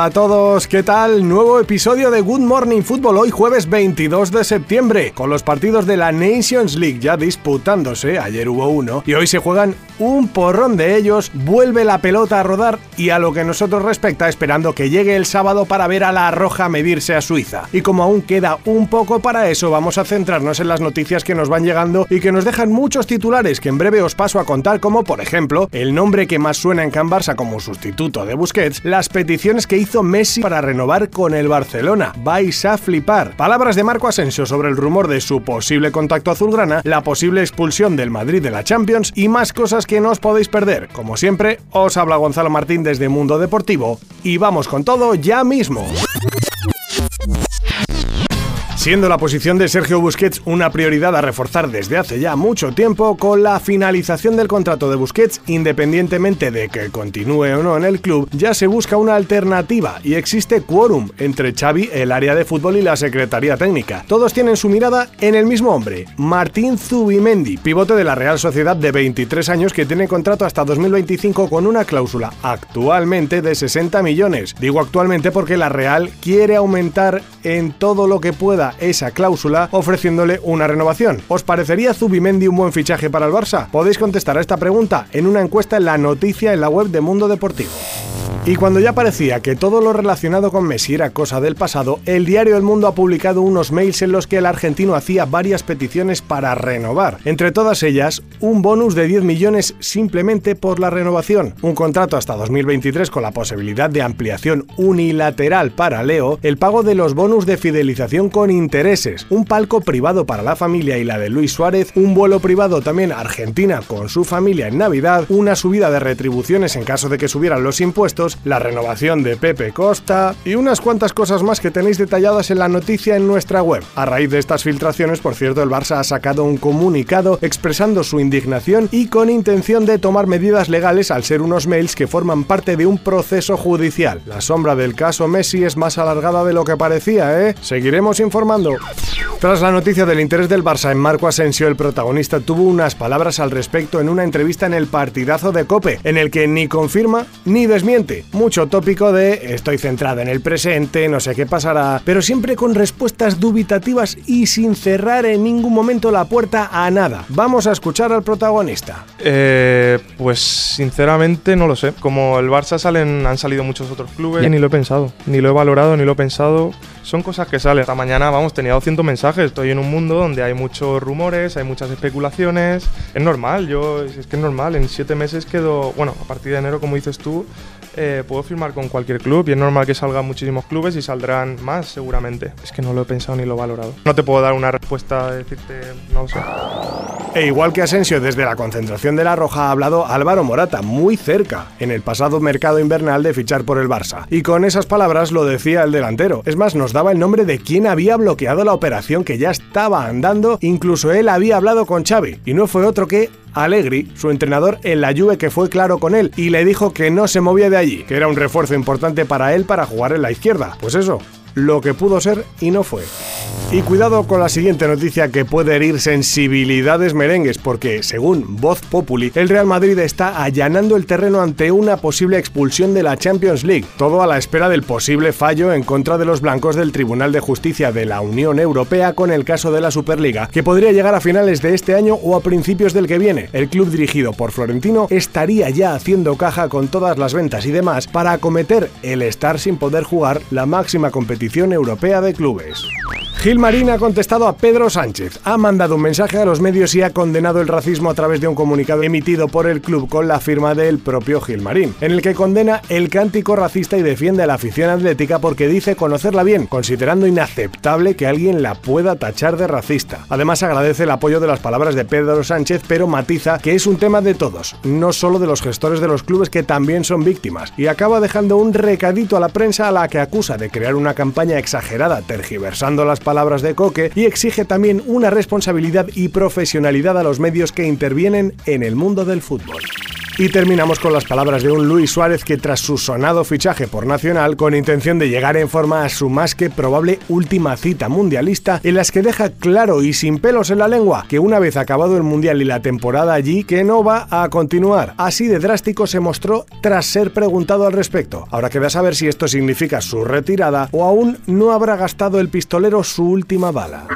Hola a todos, ¿qué tal? Nuevo episodio de Good Morning Football hoy jueves 22 de septiembre, con los partidos de la Nations League ya disputándose, ayer hubo uno, y hoy se juegan un porrón de ellos, vuelve la pelota a rodar y a lo que nosotros respecta esperando que llegue el sábado para ver a la Roja medirse a Suiza. Y como aún queda un poco para eso, vamos a centrarnos en las noticias que nos van llegando y que nos dejan muchos titulares que en breve os paso a contar como por ejemplo el nombre que más suena en Can Barça como sustituto de Busquets, las peticiones que hizo Messi para renovar con el Barcelona. Vais a flipar. Palabras de Marco Asensio sobre el rumor de su posible contacto azulgrana, la posible expulsión del Madrid de la Champions y más cosas que no os podéis perder. Como siempre, os habla Gonzalo Martín desde Mundo Deportivo y vamos con todo ya mismo. Siendo la posición de Sergio Busquets una prioridad a reforzar desde hace ya mucho tiempo, con la finalización del contrato de Busquets, independientemente de que continúe o no en el club, ya se busca una alternativa y existe quórum entre Xavi, el área de fútbol y la Secretaría Técnica. Todos tienen su mirada en el mismo hombre, Martín Zubimendi, pivote de la Real Sociedad de 23 años que tiene contrato hasta 2025 con una cláusula actualmente de 60 millones. Digo actualmente porque la Real quiere aumentar en todo lo que pueda esa cláusula ofreciéndole una renovación. ¿Os parecería Zubimendi un buen fichaje para el Barça? Podéis contestar a esta pregunta en una encuesta en la noticia en la web de Mundo Deportivo. Y cuando ya parecía que todo lo relacionado con Messi era cosa del pasado, el diario El Mundo ha publicado unos mails en los que el argentino hacía varias peticiones para renovar. Entre todas ellas, un bonus de 10 millones simplemente por la renovación, un contrato hasta 2023 con la posibilidad de ampliación unilateral para Leo, el pago de los bonus de fidelización con intereses, un palco privado para la familia y la de Luis Suárez, un vuelo privado también a Argentina con su familia en Navidad, una subida de retribuciones en caso de que subieran los impuestos, la renovación de Pepe Costa y unas cuantas cosas más que tenéis detalladas en la noticia en nuestra web. A raíz de estas filtraciones, por cierto, el Barça ha sacado un comunicado expresando su indignación y con intención de tomar medidas legales al ser unos mails que forman parte de un proceso judicial. La sombra del caso Messi es más alargada de lo que parecía, ¿eh? Seguiremos informando. Tras la noticia del interés del Barça en Marco Asensio, el protagonista tuvo unas palabras al respecto en una entrevista en el partidazo de Cope, en el que ni confirma ni desmiente mucho tópico de estoy centrado en el presente, no sé qué pasará, pero siempre con respuestas dubitativas y sin cerrar en ningún momento la puerta a nada. Vamos a escuchar al protagonista. Eh, pues sinceramente no lo sé. Como el Barça salen, han salido muchos otros clubes, ni lo he pensado, ni lo he valorado, ni lo he pensado. Son cosas que salen. Esta mañana, vamos, tenía 200 mensajes. Estoy en un mundo donde hay muchos rumores, hay muchas especulaciones. Es normal, yo, es que es normal. En siete meses quedo, bueno, a partir de enero, como dices tú, eh, puedo firmar con cualquier club y es normal que salgan muchísimos clubes y saldrán más seguramente. Es que no lo he pensado ni lo he valorado. No te puedo dar una respuesta, decirte, no lo sé. E igual que Asensio desde la concentración de la Roja ha hablado Álvaro Morata, muy cerca, en el pasado mercado invernal de fichar por el Barça. Y con esas palabras lo decía el delantero. Es más, nos daba el nombre de quien había bloqueado la operación que ya estaba andando, incluso él había hablado con Xavi, y no fue otro que Allegri, su entrenador en la Juve que fue claro con él y le dijo que no se movía de allí, que era un refuerzo importante para él para jugar en la izquierda. Pues eso, lo que pudo ser y no fue. Y cuidado con la siguiente noticia que puede herir sensibilidades merengues, porque según Voz Populi, el Real Madrid está allanando el terreno ante una posible expulsión de la Champions League, todo a la espera del posible fallo en contra de los blancos del Tribunal de Justicia de la Unión Europea con el caso de la Superliga, que podría llegar a finales de este año o a principios del que viene. El club dirigido por Florentino estaría ya haciendo caja con todas las ventas y demás para acometer el estar sin poder jugar la máxima competición europea de clubes. Gilmarín ha contestado a Pedro Sánchez, ha mandado un mensaje a los medios y ha condenado el racismo a través de un comunicado emitido por el club con la firma del propio Gilmarín, en el que condena el cántico racista y defiende a la afición atlética porque dice conocerla bien, considerando inaceptable que alguien la pueda tachar de racista. Además agradece el apoyo de las palabras de Pedro Sánchez, pero matiza que es un tema de todos, no solo de los gestores de los clubes que también son víctimas, y acaba dejando un recadito a la prensa a la que acusa de crear una exagerada tergiversando las palabras de Coque y exige también una responsabilidad y profesionalidad a los medios que intervienen en el mundo del fútbol. Y terminamos con las palabras de un Luis Suárez que tras su sonado fichaje por Nacional, con intención de llegar en forma a su más que probable última cita mundialista, en las que deja claro y sin pelos en la lengua que una vez acabado el Mundial y la temporada allí, que no va a continuar. Así de drástico se mostró tras ser preguntado al respecto. Ahora queda saber si esto significa su retirada o aún no habrá gastado el pistolero su última bala.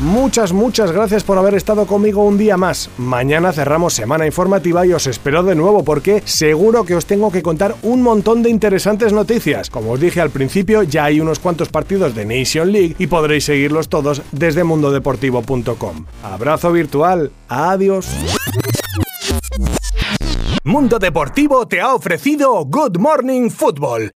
Muchas, muchas gracias por haber estado conmigo un día más. Mañana cerramos semana informativa y os espero de nuevo porque seguro que os tengo que contar un montón de interesantes noticias. Como os dije al principio, ya hay unos cuantos partidos de Nation League y podréis seguirlos todos desde mundodeportivo.com. Abrazo virtual. Adiós. Mundo Deportivo te ha ofrecido Good Morning Football